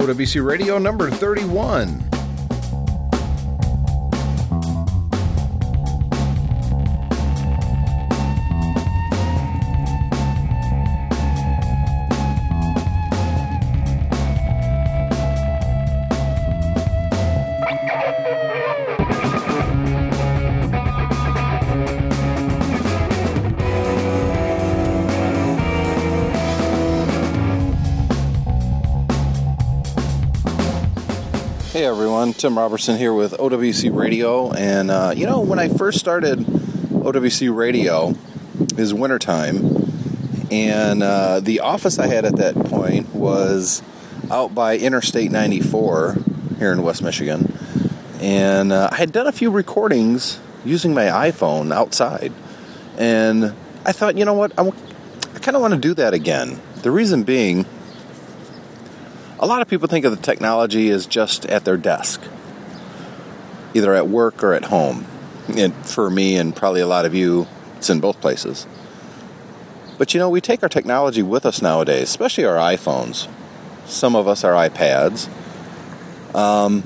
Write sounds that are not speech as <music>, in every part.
OWC Radio number 31. Everyone, Tim Robertson here with OWC Radio. And uh, you know, when I first started OWC Radio, it was wintertime, and uh, the office I had at that point was out by Interstate 94 here in West Michigan. And uh, I had done a few recordings using my iPhone outside. And I thought, you know what, I kind of want to do that again. The reason being, a lot of people think of the technology as just at their desk, either at work or at home. And for me, and probably a lot of you, it's in both places. But you know, we take our technology with us nowadays, especially our iPhones. Some of us our iPads, um,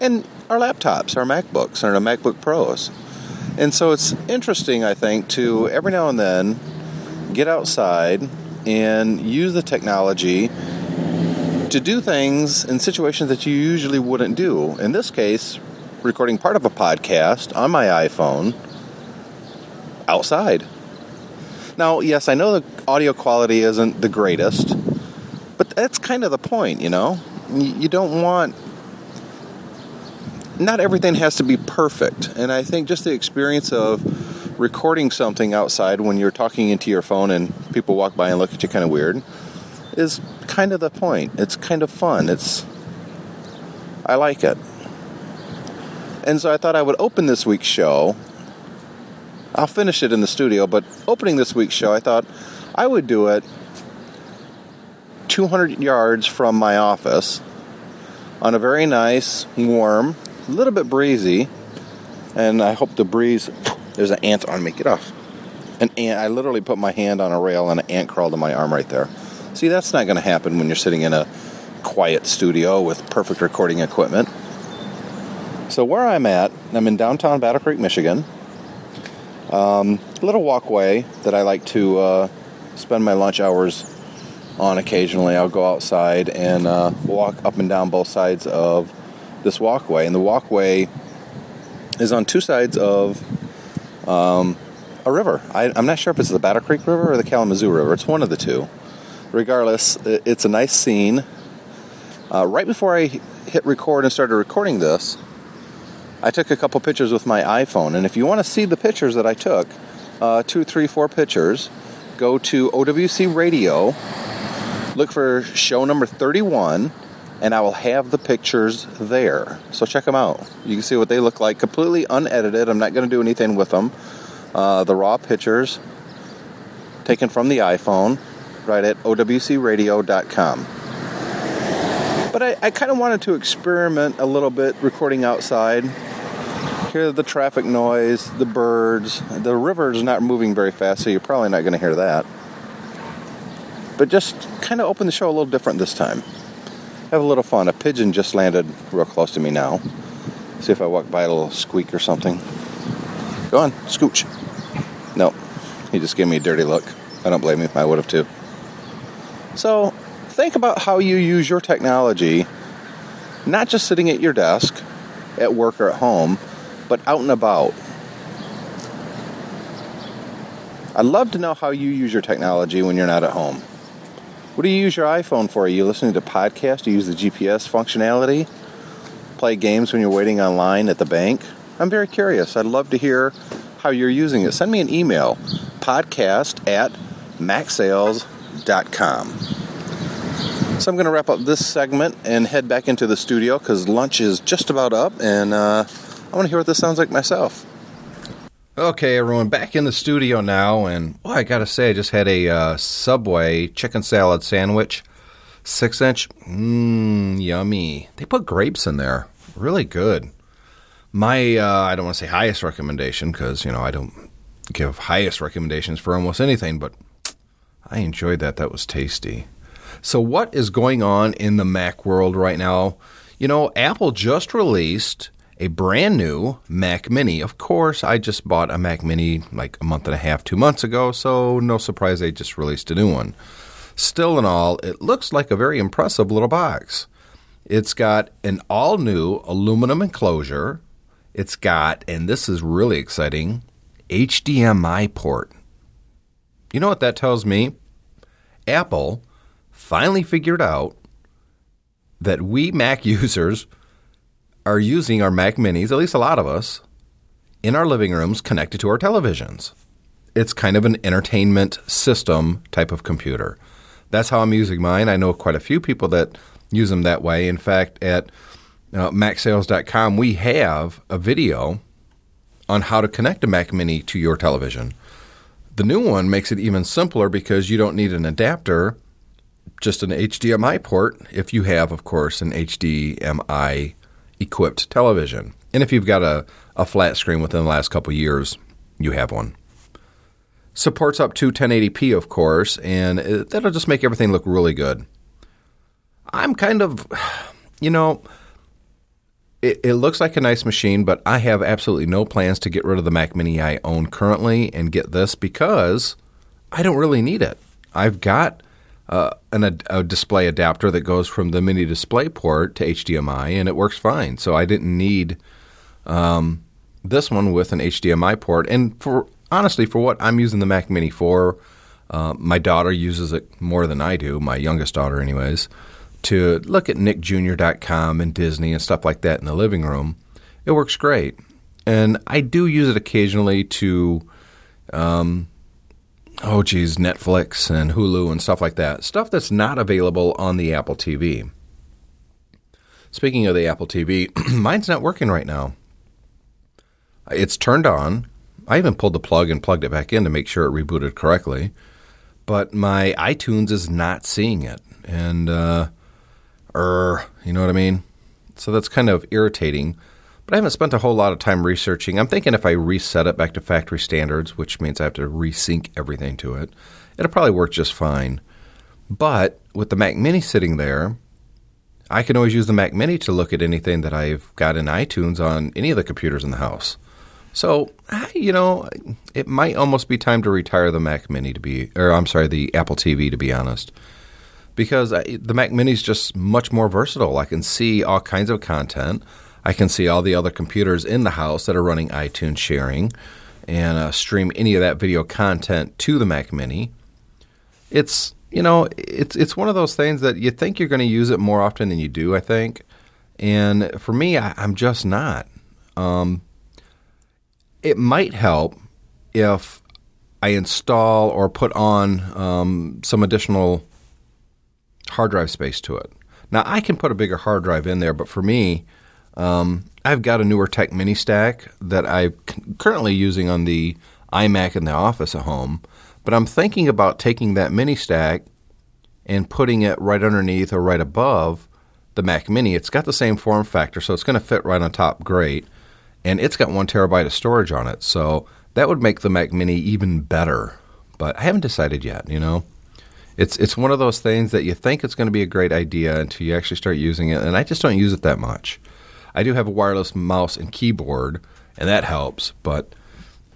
and our laptops, our MacBooks, and our MacBook Pros. And so it's interesting, I think, to every now and then get outside and use the technology to do things in situations that you usually wouldn't do. In this case, recording part of a podcast on my iPhone outside. Now, yes, I know the audio quality isn't the greatest, but that's kind of the point, you know? You don't want. Not everything has to be perfect. And I think just the experience of recording something outside when you're talking into your phone and people walk by and look at you kind of weird is kind of the point. It's kind of fun. It's I like it. And so I thought I would open this week's show. I'll finish it in the studio, but opening this week's show, I thought I would do it 200 yards from my office on a very nice, warm, a little bit breezy, and I hope the breeze. There's an ant on me. Get off. An ant. I literally put my hand on a rail and an ant crawled in my arm right there. See, that's not going to happen when you're sitting in a quiet studio with perfect recording equipment. So, where I'm at, I'm in downtown Battle Creek, Michigan. Um, a little walkway that I like to uh, spend my lunch hours on occasionally. I'll go outside and uh, walk up and down both sides of this walkway. And the walkway is on two sides of um, a river. I, I'm not sure if it's the Battle Creek River or the Kalamazoo River. It's one of the two regardless, it's a nice scene. Uh, right before I hit record and started recording this, I took a couple pictures with my iPhone. And if you want to see the pictures that I took, uh, two, three, four pictures, go to OWC Radio, look for show number 31, and I will have the pictures there. So check them out. You can see what they look like, completely unedited. I'm not going to do anything with them. Uh, the raw pictures taken from the iPhone right at owcradio.com. But I, I kind of wanted to experiment a little bit recording outside. Hear the traffic noise, the birds. The river is not moving very fast, so you're probably not going to hear that. But just kind of open the show a little different this time. Have a little fun. A pigeon just landed real close to me now. See if I walk by a little squeak or something. Go on, scooch. No, he just gave me a dirty look. I don't blame him. I would have too. So think about how you use your technology, not just sitting at your desk, at work or at home, but out and about. I'd love to know how you use your technology when you're not at home. What do you use your iPhone for? Are you listening to podcasts? Do you use the GPS functionality? Play games when you're waiting online at the bank? I'm very curious. I'd love to hear how you're using it. Send me an email podcast at macsales.com. So I'm going to wrap up this segment and head back into the studio because lunch is just about up, and uh, I want to hear what this sounds like myself. Okay, everyone, back in the studio now, and oh, I gotta say, I just had a uh, Subway chicken salad sandwich, six inch, mmm, yummy. They put grapes in there, really good. My, uh, I don't want to say highest recommendation because you know I don't give highest recommendations for almost anything, but I enjoyed that. That was tasty. So, what is going on in the Mac world right now? You know, Apple just released a brand new Mac Mini. Of course, I just bought a Mac Mini like a month and a half, two months ago, so no surprise they just released a new one. Still, in all, it looks like a very impressive little box. It's got an all new aluminum enclosure. It's got, and this is really exciting, HDMI port. You know what that tells me? Apple finally figured out that we Mac <laughs> users are using our Mac minis, at least a lot of us, in our living rooms connected to our televisions. It's kind of an entertainment system type of computer. That's how I'm using mine. I know quite a few people that use them that way. In fact, at uh, MacSales.com, we have a video on how to connect a Mac Mini to your television. The new one makes it even simpler because you don't need an adapter, just an HDMI port, if you have, of course, an HDMI equipped television. And if you've got a, a flat screen within the last couple years, you have one. Supports up to 1080p, of course, and that'll just make everything look really good. I'm kind of, <sighs> you know, it, it, looks like a nice machine, but I have absolutely no plans to get rid of the Mac Mini I own currently and get this because I don't really need it. I've got uh, an, a, a, display adapter that goes from the mini display port to HDMI, and it works fine. So I didn't need um, this one with an HDMI port. And for honestly, for what I'm using the Mac Mini for, uh, my daughter uses it more than I do. My youngest daughter, anyways to look at nickjr.com and Disney and stuff like that in the living room, it works great. And I do use it occasionally to, um, oh geez, Netflix and Hulu and stuff like that. Stuff that's not available on the Apple TV. Speaking of the Apple TV, <clears throat> mine's not working right now. It's turned on. I even pulled the plug and plugged it back in to make sure it rebooted correctly. But my iTunes is not seeing it. And uh, er, you know what I mean? So that's kind of irritating. But I haven't spent a whole lot of time researching. I'm thinking if I reset it back to factory standards, which means I have to resync everything to it, it'll probably work just fine. But with the Mac Mini sitting there, I can always use the Mac Mini to look at anything that I've got in iTunes on any of the computers in the house. So, you know, it might almost be time to retire the Mac Mini to be, or I'm sorry, the Apple TV to be honest because I, the Mac Mini is just much more versatile. I can see all kinds of content. I can see all the other computers in the house that are running iTunes sharing and uh, stream any of that video content to the Mac Mini. It's you know it's it's one of those things that you think you're going to use it more often than you do. I think, and for me, I, am just not. Um, it might help if I install or put on um, some additional hard drive space to it. Now I can put a bigger hard drive in there, but for me, um, I've got a NewerTech Mini Stack that I'm currently using on the iMac in the office at home. But I'm thinking about taking that mini stack and putting it right underneath or right above the Mac Mini. It's got the same form factor, so it's going to fit right on top great. And it's got one terabyte of storage on it, so that would make the Mac Mini even better. But I haven't decided yet, you know it's it's one of those things that you think it's going to be a great idea until you actually start using it. And I just don't use it that much. I do have a wireless mouse and keyboard, and that helps. But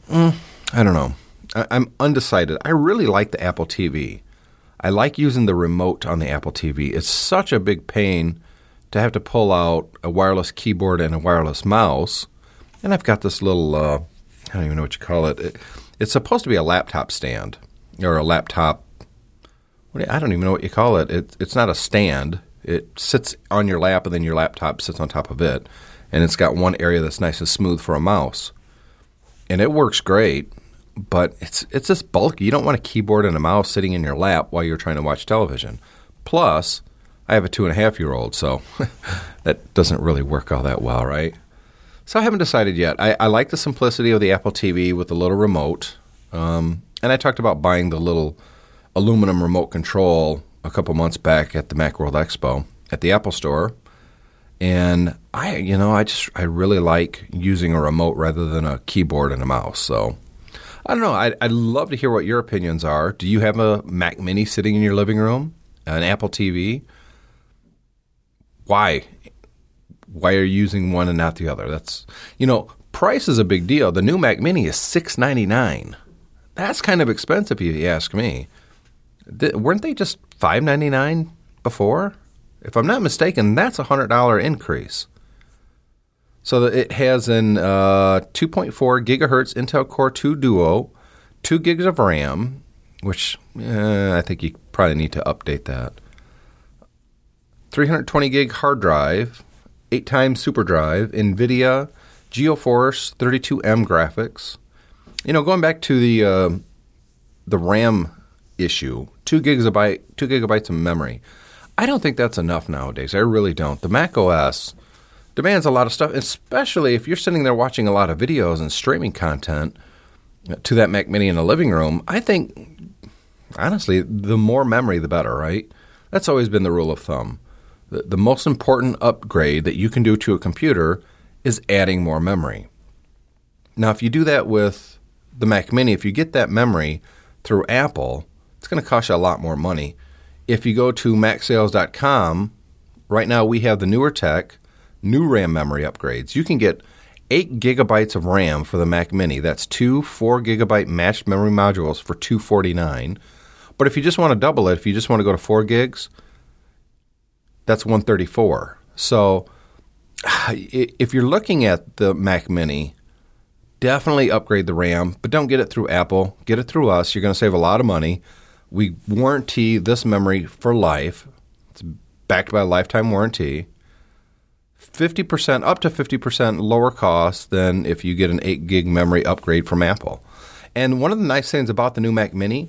mm, I don't know. I, I'm undecided. I really like the Apple TV. I like using the remote on the Apple TV. It's such a big pain to have to pull out a wireless keyboard and a wireless mouse. And I've got this little, uh, I don't even know what you call it. it. It's supposed to be a laptop stand or a laptop I don't even know what you call it. it. It's not a stand. It sits on your lap, and then your laptop sits on top of it, and it's got one area that's nice and smooth for a mouse, and it works great. But it's it's just bulky. You don't want a keyboard and a mouse sitting in your lap while you're trying to watch television. Plus, I have a two and a half year old, so <laughs> that doesn't really work all that well, right? So I haven't decided yet. I, I like the simplicity of the Apple TV with the little remote, um, and I talked about buying the little aluminum remote control a couple months back at the Macworld Expo at the Apple Store, and I, you know, I just I really like using a remote rather than a keyboard and a mouse. So I don't know. I'd, I'd love to hear what your opinions are. Do you have a Mac Mini sitting in your living room? an Apple TV, why? Why are you using one and not the other? That's you know, price is a big deal. The new Mac Mini is six ninety nine. That's kind of expensive, if you ask me. Th- weren't they just five ninety nine before? If I'm not mistaken, that's a hundred dollar increase. So it has an uh, 2.4 gigahertz Intel Core 2 Duo, two gigs of RAM, which uh, I think you probably need to update that. 320 gig hard drive, eight times super drive, NVIDIA GeForce 320M graphics. You know, going back to the uh, the RAM issue, two gigabyte two gigabytes of memory. I don't think that's enough nowadays. I really don't. The Mac OS demands a lot of stuff, especially if you're sitting there watching a lot of videos and streaming content to that Mac Mini in the living room. I think, honestly, the more memory, the better, right? That's always been the rule of thumb. The, the most important upgrade that you can do to a computer is adding more memory. Now, if you do that with the Mac Mini, if you get that memory through Apple, it's going to cost you a lot more money. If you go to macsales.com, right now we have the NewerTech new RAM memory upgrades. You can get 8 gigabytes of RAM for the Mac Mini. That's two 4 gigabyte matched memory modules for 249. But if you just want to double it, if you just want to go to 4 gigs, that's 134. So <sighs> if you're looking at the Mac Mini, definitely upgrade the RAM, but don't get it through Apple. Get it through us. You're going to save a lot of money. We warranty this memory for life. It's backed by a lifetime warranty. 50% up to 50% lower cost than if you get an 8 gig memory upgrade from Apple. And one of the nice things about the new Mac Mini,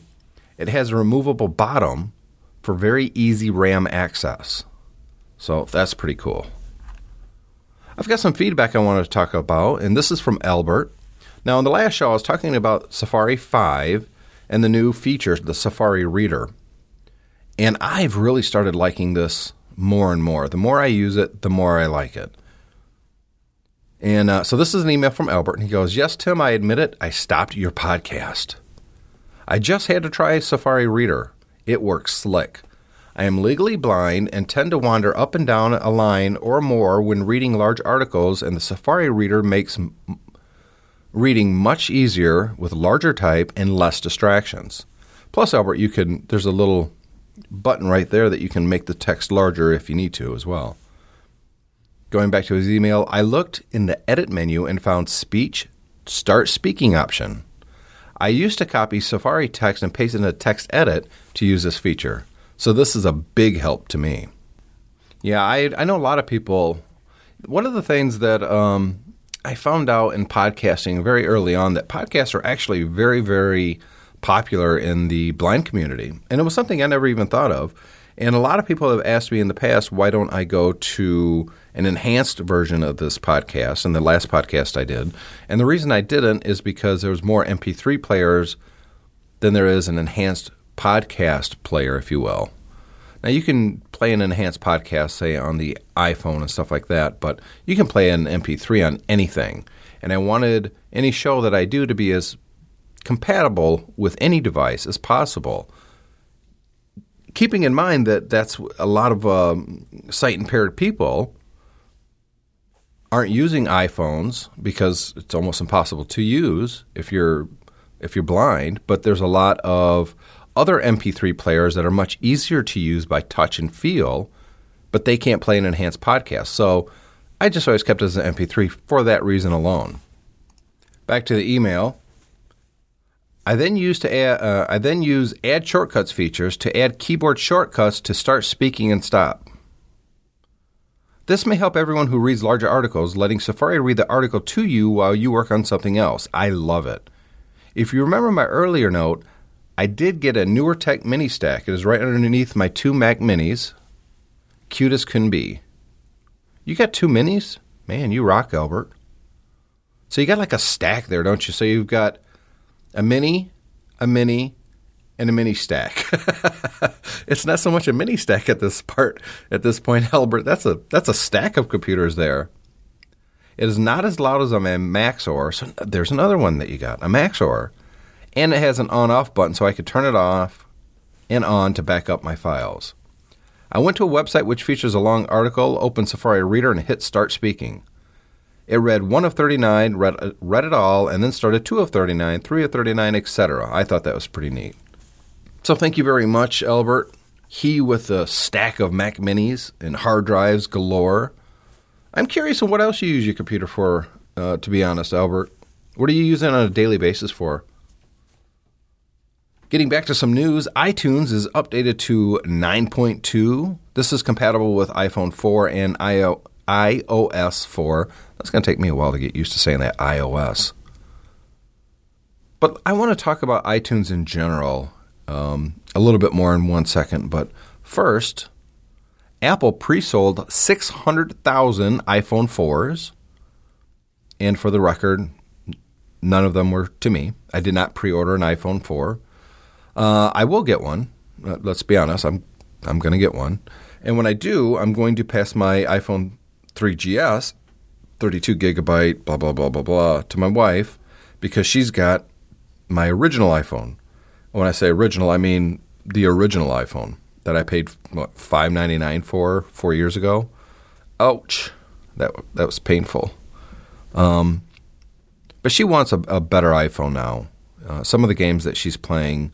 it has a removable bottom for very easy RAM access. So that's pretty cool. I've got some feedback I wanted to talk about, and this is from Albert. Now, in the last show, I was talking about Safari 5 and the new features, the Safari Reader. And I've really started liking this more and more. The more I use it, the more I like it. And uh, so this is an email from Albert, and he goes, Yes, Tim, I admit it. I stopped your podcast. I just had to try Safari Reader. It works slick. I am legally blind and tend to wander up and down a line or more when reading large articles, and the Safari Reader makes reading much easier with larger type and less distractions. Plus, Albert, you can there's a little button right there that you can make the text larger if you need to as well. Going back to his email, I looked in the edit menu and found speech start speaking option. I used to copy Safari text and paste it in a text edit to use this feature. So this is a big help to me. Yeah, I, I know a lot of people. One of the things that um, I found out in podcasting very early on that podcasts are actually very, very popular in the blind community. And it was something I never even thought of. And a lot of people have asked me in the past, why don't I go to an enhanced version of this podcast and the last podcast I did? And the reason I didn't is because there was more MP3 players than there is an enhanced podcast player, if you will. Now you can play an enhanced podcast, say on the iPhone and stuff like that, but you can play an MP3 on anything. And I wanted any show that I do to be as compatible with any device as possible. Keeping in mind that that's a lot of um, sight impaired people aren't using iPhones because it's almost impossible to use if you're if you're blind. But there's a lot of other MP3 players that are much easier to use by touch and feel, but they can't play an enhanced podcast. So I just always kept it as an MP3 for that reason alone. Back to the email. I then use to add, uh, I then use add shortcuts features to add keyboard shortcuts to start speaking and stop. This may help everyone who reads larger articles, letting Safari read the article to you while you work on something else. I love it. If you remember my earlier note, I did get a NewerTech mini stack. It is right underneath my two Mac minis. Cute as can be. You got two minis? Man, you rock, Albert. So you got like a stack there, don't you? So you've got a mini, a mini, and a mini stack. <laughs> it's not so much a mini stack at this part at this point, <laughs> Albert. That's a that's a stack of computers there. It is not as loud as a Maxtor. So uh, there's another one that you got, a Maxtor, and it has an on-off button, so I could turn it off and on to back up my files. I went to a website which features a long article, opened Safari Reader, and hit Start Speaking. It read 1 of 39, read, read it all, and then started 2 of 39, 3 of 39, etc. I thought that was pretty neat. So thank you very much, Albert. He with a stack of Mac Minis and hard drives galore. I'm curious on what else you use your computer for, uh, to be honest, Albert. What are you using on a daily basis for? Getting back to some news, iTunes is updated to 9.2. This is compatible with iPhone 4 and iOS 4. That's going to take me a while to get used to saying that iOS. But I want to talk about iTunes in general um, a little bit more in one second. But first, Apple pre sold 600,000 iPhone 4s. And for the record, none of them were to me. I did not pre order an iPhone 4. Uh, I will get one. Let's be honest, I'm, I'm going to get one. And when I do, I'm going to pass my iPhone 3GS, 32 gigabyte, blah, blah, blah, blah, blah, to my wife because she's got my original iPhone. When I say original, I mean the original iPhone that I paid what five ninety nine for four years ago. Ouch, that that was painful. Um, but she wants a, a better iPhone now. Uh, some of the games that she's playing,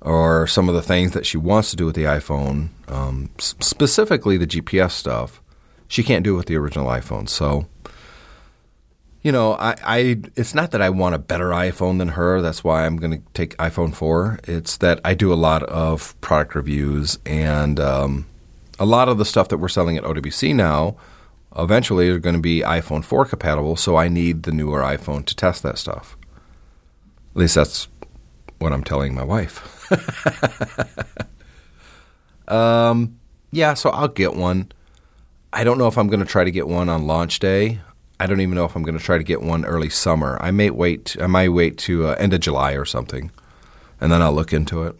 or some of the things that she wants to do with the iPhone, um, specifically the GPS stuff, she can't do it with the original iPhone. So you know, I, I it's not that I want a better iPhone than her. That's why I'm going to take iPhone 4. It's that I do a lot of product reviews and um, a lot of the stuff that we're selling at OWC now eventually are going to be iPhone 4 compatible, so I need the newer iPhone to test that stuff. At least that's what I'm telling my wife. <laughs> <laughs> um, yeah, so I'll get one. I don't know if I'm going to try to get one on launch day. I don't even know if I'm going to try to get one early summer. I may wait. I might wait to uh, end of July or something, and then I'll look into it.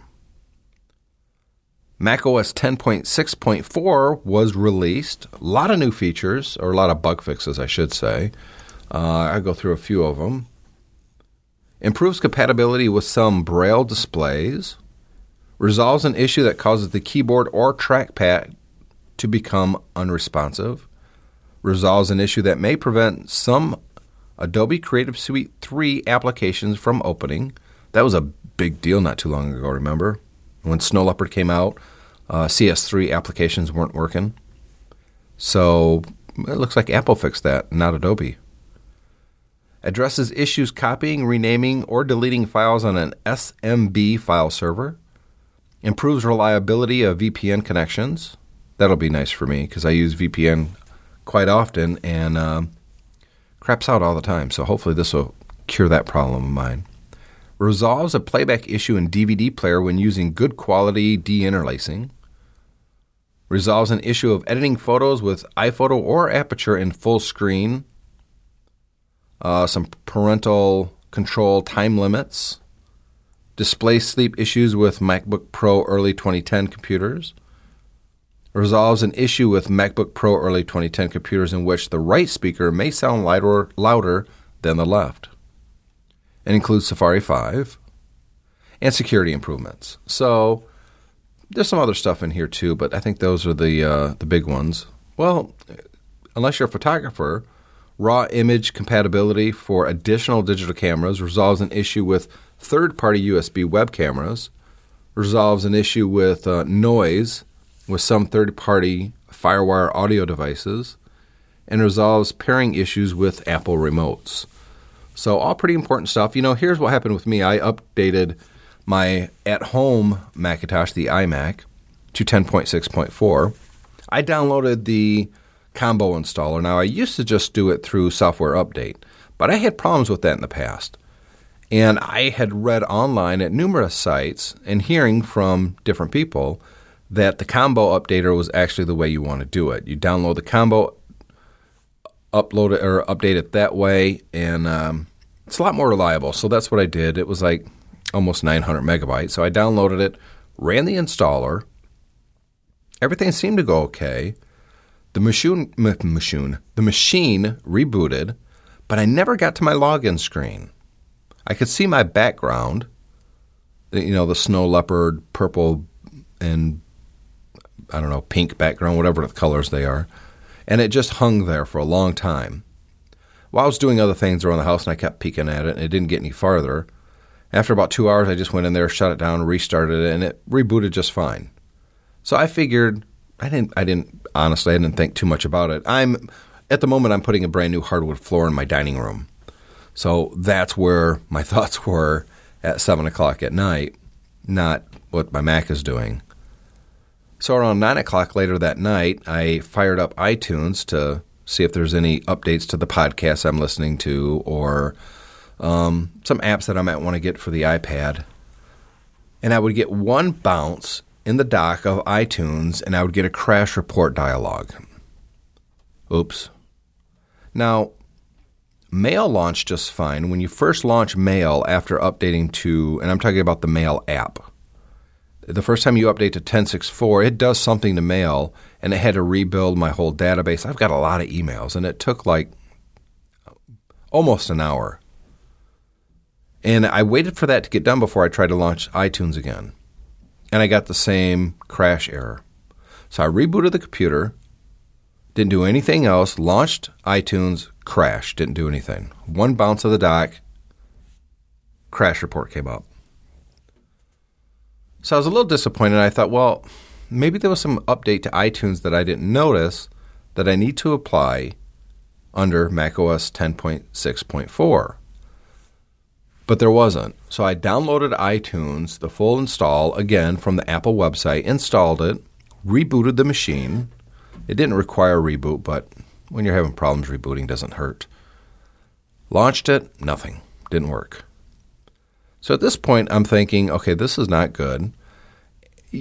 Mac OS 10.6.4 was released. A lot of new features, or a lot of bug fixes, I should say. Uh, I'll go through a few of them. Improves compatibility with some Braille displays. Resolves an issue that causes the keyboard or trackpad to become unresponsive resolves an issue that may prevent some Adobe Creative Suite 3 applications from opening. That was a big deal not too long ago, remember? When Snow Leopard came out, uh, CS3 applications weren't working. So it looks like Apple fixed that, not Adobe. Addresses issues copying, renaming, or deleting files on an SMB file server. Improves reliability of VPN connections. That'll be nice for me because I use VPN quite often and uh, craps out all the time. So hopefully this will cure that problem of mine. Resolves a playback issue in DVD player when using good quality deinterlacing. Resolves an issue of editing photos with iPhoto or Aperture in full screen. Uh, some parental control time limits. Display sleep issues with MacBook Pro early 2010 computers resolves an issue with MacBook Pro early 2010 computers in which the right speaker may sound louder, louder than the left. It includes Safari 5 and security improvements. So there's some other stuff in here too, but I think those are the uh, the big ones. Well, unless you're a photographer, raw image compatibility for additional digital cameras resolves an issue with third-party USB web cameras, resolves an issue with uh, noise with some third party Firewire audio devices and resolves pairing issues with Apple remotes. So, all pretty important stuff. You know, here's what happened with me I updated my at home Macintosh, the iMac, to 10.6.4. I downloaded the combo installer. Now, I used to just do it through software update, but I had problems with that in the past. And I had read online at numerous sites and hearing from different people that the combo updater was actually the way you want to do it. You download the combo, upload it or update it that way, and um, it's a lot more reliable. So that's what I did. It was like almost 900 megabytes. So I downloaded it, ran the installer. Everything seemed to go okay. The machine, machine, the machine rebooted, but I never got to my login screen. I could see my background, you know, the snow leopard, purple and I don't know, pink background, whatever the colors they are. And it just hung there for a long time. Well, I was doing other things around the house and I kept peeking at it and it didn't get any farther. After about two hours, I just went in there, shut it down, restarted it, and it rebooted just fine. So I figured I didn't I didn't honestly I didn't think too much about it. I'm at the moment I'm putting a brand new hardwood floor in my dining room. So that's where my <laughs> thoughts were at seven o'clock at night, not what my Mac is doing. So around nine o'clock later that night, I fired up iTunes to see if there's any updates to the podcasts I'm listening to or um, some apps that I might want to get for the iPad. And I would get one bounce in the dock of iTunes and I would get a crash report dialog. Oops. Now, Mail launched just fine. When you first launch Mail after updating to, and I'm talking about the Mail app, the first time you update to 10.6.4, it does something to Mail, and it had to rebuild my whole database. I've got a lot of emails, and it took like almost an hour. And I waited for that to get done before I tried to launch iTunes again. And I got the same crash error. So I rebooted the computer, didn't do anything else, launched iTunes, crashed, didn't do anything. One bounce of the dock, crash report came up. So I was a little disappointed. I thought, well, maybe there was some update to iTunes that I didn't notice that I need to apply under macOS 10.6.4. But there wasn't. So I downloaded iTunes, the full install, again from the Apple website, installed it, rebooted the machine. It didn't require a reboot, but when you're having problems, rebooting doesn't hurt. Launched it, nothing. Didn't work. So at this point, I'm thinking, okay, this is not good.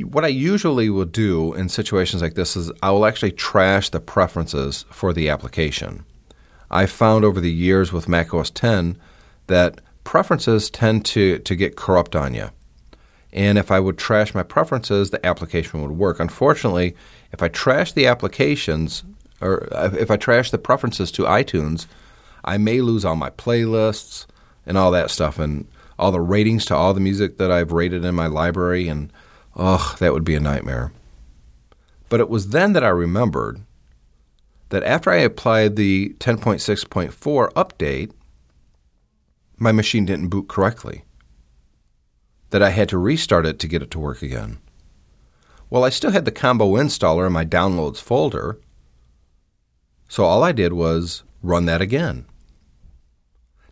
What I usually will do in situations like this is I will actually trash the preferences for the application. I've found over the years with macOS 10 that preferences tend to, to get corrupt on you. And if I would trash my preferences, the application would work. Unfortunately, if I trash the applications, or if I trash the preferences to iTunes, I may lose all my playlists and all that stuff and all the ratings to all the music that I've rated in my library. And, ugh, that would be a nightmare. But it was then that I remembered that after I applied the 10.6.4 update, my machine didn't boot correctly, that I had to restart it to get it to work again. Well, I still had the combo installer in my downloads folder, so all I did was run that again.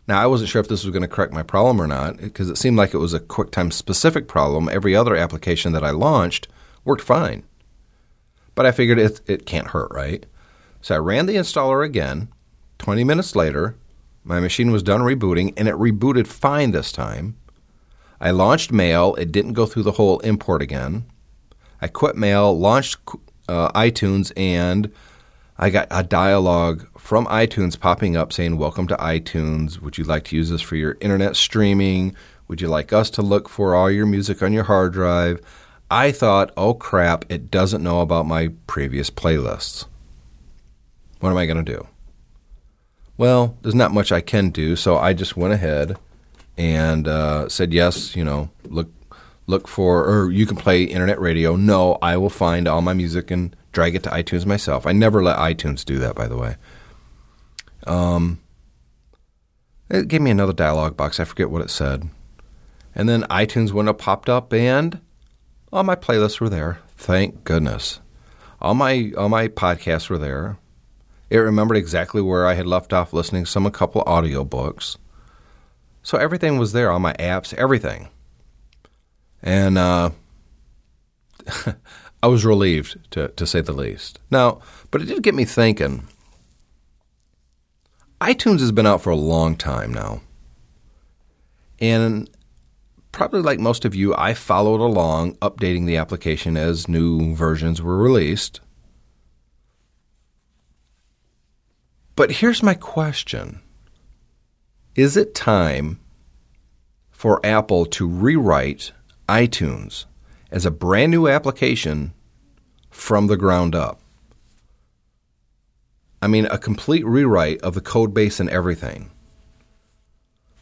Now, I wasn't sure if this was going to correct my problem or not because it seemed like it was a QuickTime specific problem. Every other application that I launched worked fine. But I figured it, it can't hurt, right? So I ran the installer again. 20 minutes later, my machine was done rebooting, and it rebooted fine this time. I launched Mail. It didn't go through the whole import again. I quit Mail, launched uh, iTunes, and I got a dialogue from iTunes popping up saying, Welcome to iTunes. Would you like to use this for your internet streaming? Would you like us to look for all your music on your hard drive? I thought, oh crap, it doesn't know about my previous playlists. What am I going to do? Well, there's not much I can do, so I just went ahead and uh, said yes. You know, look, look for, or you can play internet radio. No, I will find all my music and drag it to iTunes myself. I never let iTunes do that, by the way. Um, it gave me another dialog box. I forget what it said, and then iTunes window popped up, and all my playlists were there. Thank goodness. All my all my podcasts were there. It remembered exactly where I had left off listening to some a couple audiobooks. So everything was there, all my apps, everything. And uh, <laughs> I was relieved, to, to say the least. Now, but it did get me thinking. iTunes has been out for a long time now. And probably like most of you, I followed along updating the application as new versions were released. But here's my question Is it time for Apple to rewrite iTunes as a brand new application from the ground up? I mean, a complete rewrite of the code base and everything.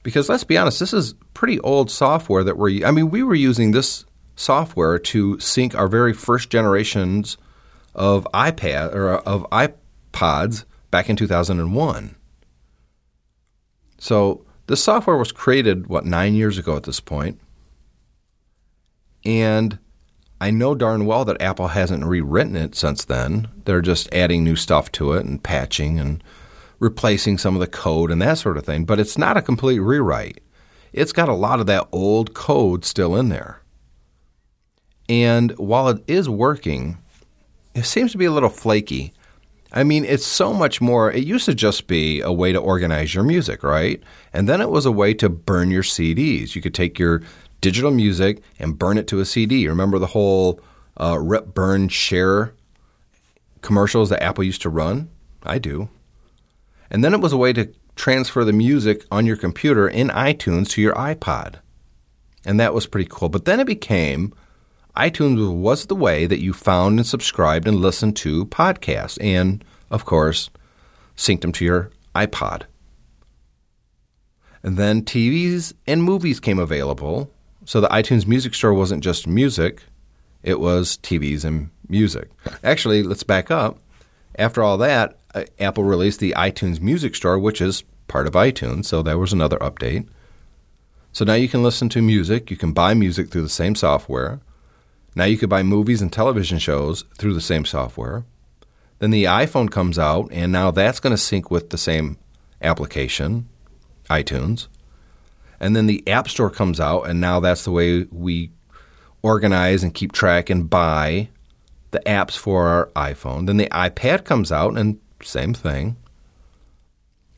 Because let's be honest, this is pretty old software that we're. I mean, we were using this software to sync our very first generations of iPad or of iPods back in 2001. So the software was created what nine years ago at this point, and I know darn well that Apple hasn't rewritten it since then. They're just adding new stuff to it and patching and replacing some of the code and that sort of thing. But it's not a complete rewrite. It's got a lot of that old code still in there. And while it is working, it seems to be a little flaky. I mean, it's so much more. It used to just be a way to organize your music, right? And then it was a way to burn your CDs. You could take your digital music and burn it to a CD. Remember the whole uh, rip, burn, share commercials that Apple used to run? I do. And then it was a way to transfer the music on your computer in iTunes to your iPod. And that was pretty cool. But then it became iTunes was the way that you found and subscribed and listened to podcasts and, of course, synced them to your iPod. And then TVs and movies came available. So the iTunes Music Store wasn't just music, it was TVs and music. Actually, let's back up. After all that, uh, Apple released the iTunes Music Store, which is part of iTunes, so that was another update. So now you can listen to music, you can buy music through the same software. Now you could buy movies and television shows through the same software. Then the iPhone comes out, and now that's going to sync with the same application, iTunes. And then the App Store comes out, and now that's the way we organize and keep track and buy the apps for our iPhone. Then the iPad comes out, and same thing.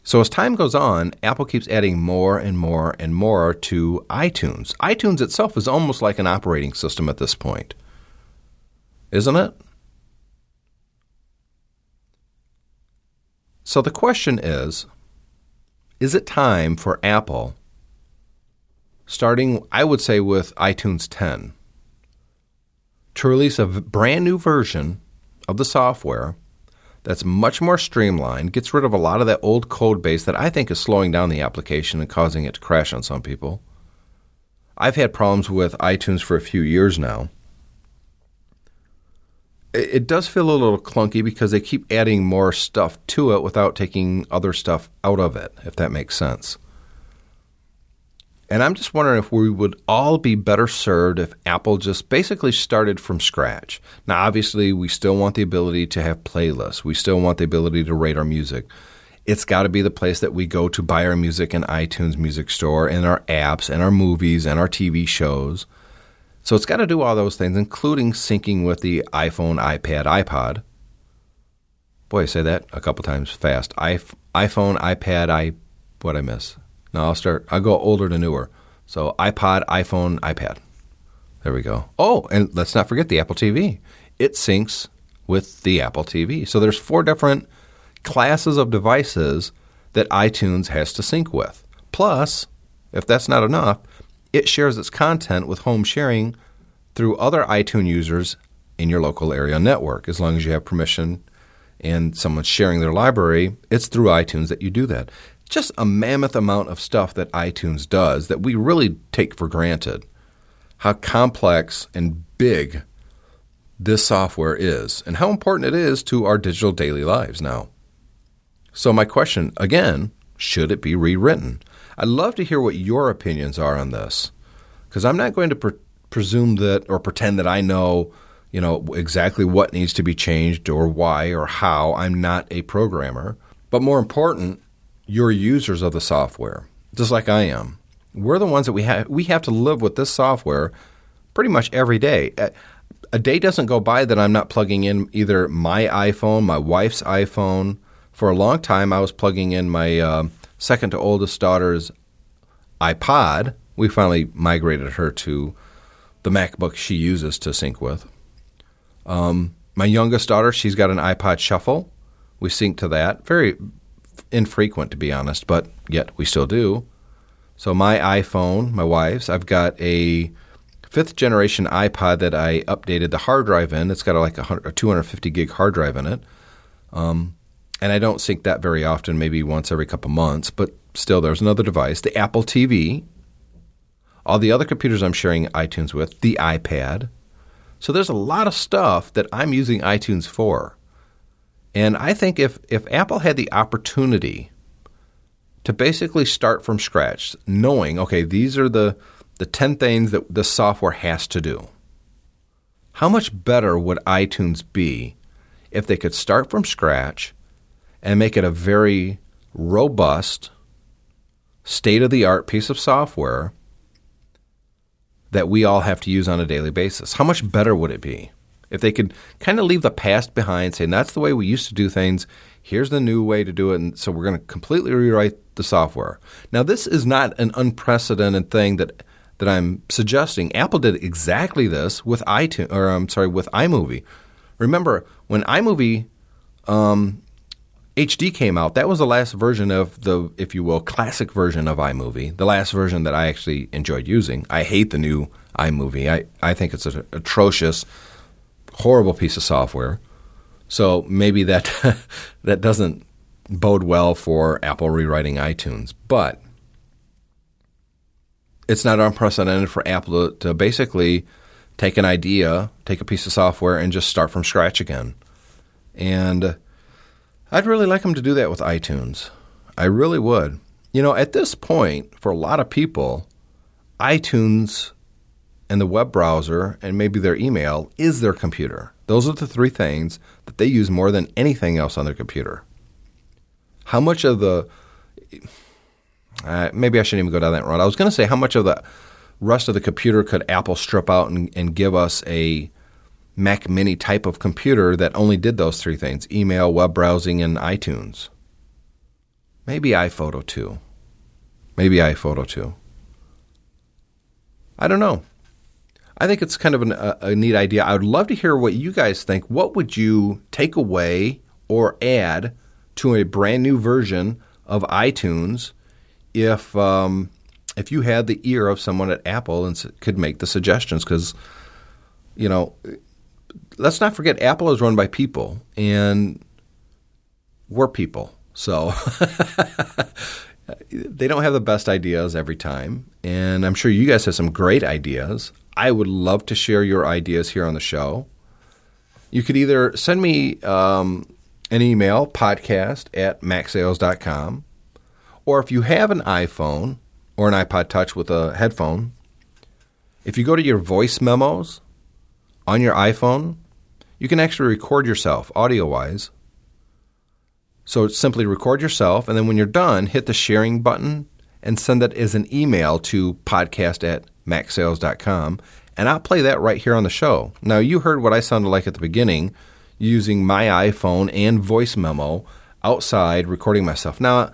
So as time goes on, Apple keeps adding more and more and more to iTunes. iTunes itself is almost like an operating system at this point, isn't it? So the question is Is it time for Apple, starting, I would say, with iTunes 10, to release a brand new version of the software that's much more streamlined, gets rid of a lot of that old code base that I think is slowing down the application and causing it to crash on some people. I've had problems with iTunes for a few years now. It does feel a little clunky because they keep adding more stuff to it without taking other stuff out of it, if that makes sense. And I'm just wondering if we would all be better served if Apple just basically started from scratch. Now, obviously, we still want the ability to have playlists, we still want the ability to rate our music. It's got to be the place that we go to buy our music in iTunes Music Store and our apps and our movies and our TV shows. So it's got to do all those things, including syncing with the iPhone, iPad, iPod. Boy, I say that a couple times fast. I, iPhone, iPad, I what I miss. Now I'll start. I'll go older to newer. So iPod, iPhone, iPad. There we go. Oh, and let's not forget the Apple TV. It syncs with the Apple TV. So there's four different classes of devices that iTunes has to sync with. Plus, if that's not enough, it shares its content with home sharing through other iTunes users in your local area network. As long as you have permission and someone's sharing their library, it's through iTunes that you do that just a mammoth amount of stuff that iTunes does that we really take for granted. How complex and big this software is, and how important it is to our digital daily lives now. So, my question again should it be rewritten? I'd love to hear what your opinions are on this, because I'm not going to pre- presume that or pretend that I know, you know, exactly what needs to be changed or why or how. I'm not a programmer. But more important, you're users of the software, just like I am. We're the ones that we have we have to live with this software pretty much every day. A day doesn't go by that I'm not plugging in either my iPhone, my wife's iPhone. For a long time, I was plugging in my uh, second to oldest daughter's iPod. We finally migrated her to the MacBook she uses to sync with. Um, my youngest daughter, she's got an iPod Shuffle. We sync to that. Very infrequent, to be honest, but yet we still do. So my iPhone, my wife's, I've got a fifth generation iPod that I updated the hard drive in. It's got like a, a 250 gig hard drive in it. Um, and I don't sync that very often, maybe once every couple months, but still, there's another device. The Apple TV, all the other computers I'm sharing iTunes with, the iPad. So there's a lot of stuff that I'm using iTunes for. And I think if, if Apple had the opportunity to basically start from scratch, knowing, okay, these are the, the 10 things that the software has to do, how much better would iTunes be if they could start from scratch and make it a very robust, state of the art piece of software that we all have to use on a daily basis? How much better would it be if they could kind of leave the past behind, saying that's the way we used to do things? Here's the new way to do it. And so we're going to completely rewrite the software. Now, this is not an unprecedented thing that that I'm suggesting. Apple did exactly this with iTunes, or I'm sorry, with iMovie. Remember when iMovie um, HD came out, that was the last version of the, if you will, classic version of iMovie, the last version that I actually enjoyed using. I hate the new iMovie. I, I think it's atrocious, horrible piece of software. So maybe that <laughs> that doesn't bode well for Apple rewriting iTunes, but it's not unprecedented for Apple to, to basically take an idea, take a piece of software, and just start from scratch again. And I'd really like them to do that with iTunes. I really would. You know, at this point, for a lot of people, iTunes and the web browser and maybe their email is their computer. Those are the three things that they use more than anything else on their computer. How much of the uh, maybe I shouldn't even go down that road. I was going to say how much of the rest of the computer could Apple strip out and, and give us a Mac Mini type of computer that only did those three things email, web browsing, and iTunes. Maybe iPhoto 2. Maybe iPhoto 2. I don't know. I think it's kind of an, a, a neat idea. I would love to hear what you guys think. What would you take away or add to a brand new version of iTunes if um, if you had the ear of someone at Apple and could make the suggestions? Because you know let's not forget Apple is run by people, and we're people. So <laughs> they don't have the best ideas every time. And I'm sure you guys have some great ideas. I would love to share your ideas here on the show. You could either send me um, an email, podcast at macsales.com, or if you have an iPhone or an iPod Touch with a headphone, if you go to your voice memos on your iPhone, you can actually record yourself audio wise. So simply record yourself, and then when you're done, hit the sharing button and send that as an email to podcast at macsales.com, and I'll play that right here on the show. Now, you heard what I sounded like at the beginning using my iPhone and voice memo outside recording myself. Now,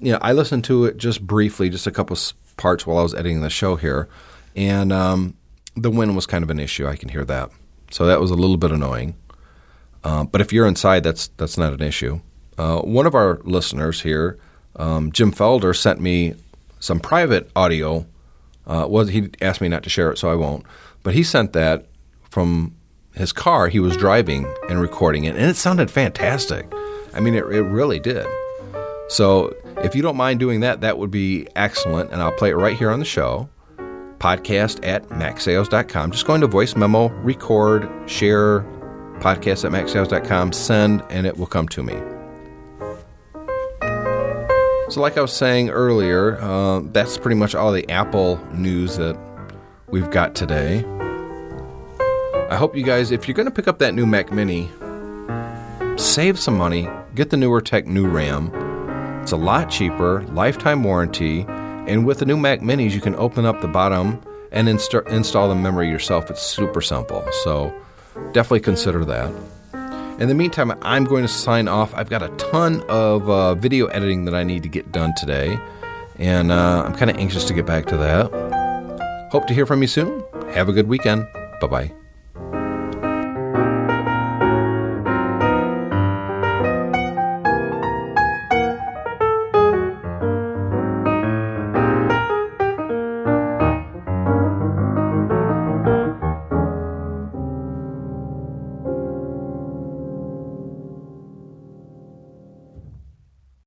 you know, I listened to it just briefly, just a couple parts while I was editing the show here, and um, the wind was kind of an issue. I can hear that. So that was a little bit annoying. Uh, but if you're inside, that's that's not an issue. Uh, one of our listeners here, um, Jim Felder, sent me some private audio. Uh, was he asked me not to share it, so I won't. But he sent that from his car. He was driving and recording it, and it sounded fantastic. I mean, it, it really did. So if you don't mind doing that, that would be excellent, and I'll play it right here on the show podcast at macsales.com. Just go into voice memo, record, share, podcast at macsales.com, send, and it will come to me. So, like I was saying earlier, uh, that's pretty much all the Apple news that we've got today. I hope you guys, if you're going to pick up that new Mac Mini, save some money, get the NewerTech new RAM. It's a lot cheaper, lifetime warranty and with the new Mac Minis, you can open up the bottom and insta- install the memory yourself. It's super simple. So definitely consider that. In the meantime, I'm going to sign off. I've got a ton of uh, video editing that I need to get done today, and uh, I'm kind of anxious to get back to that. Hope to hear from you soon. Have a good weekend. Bye bye.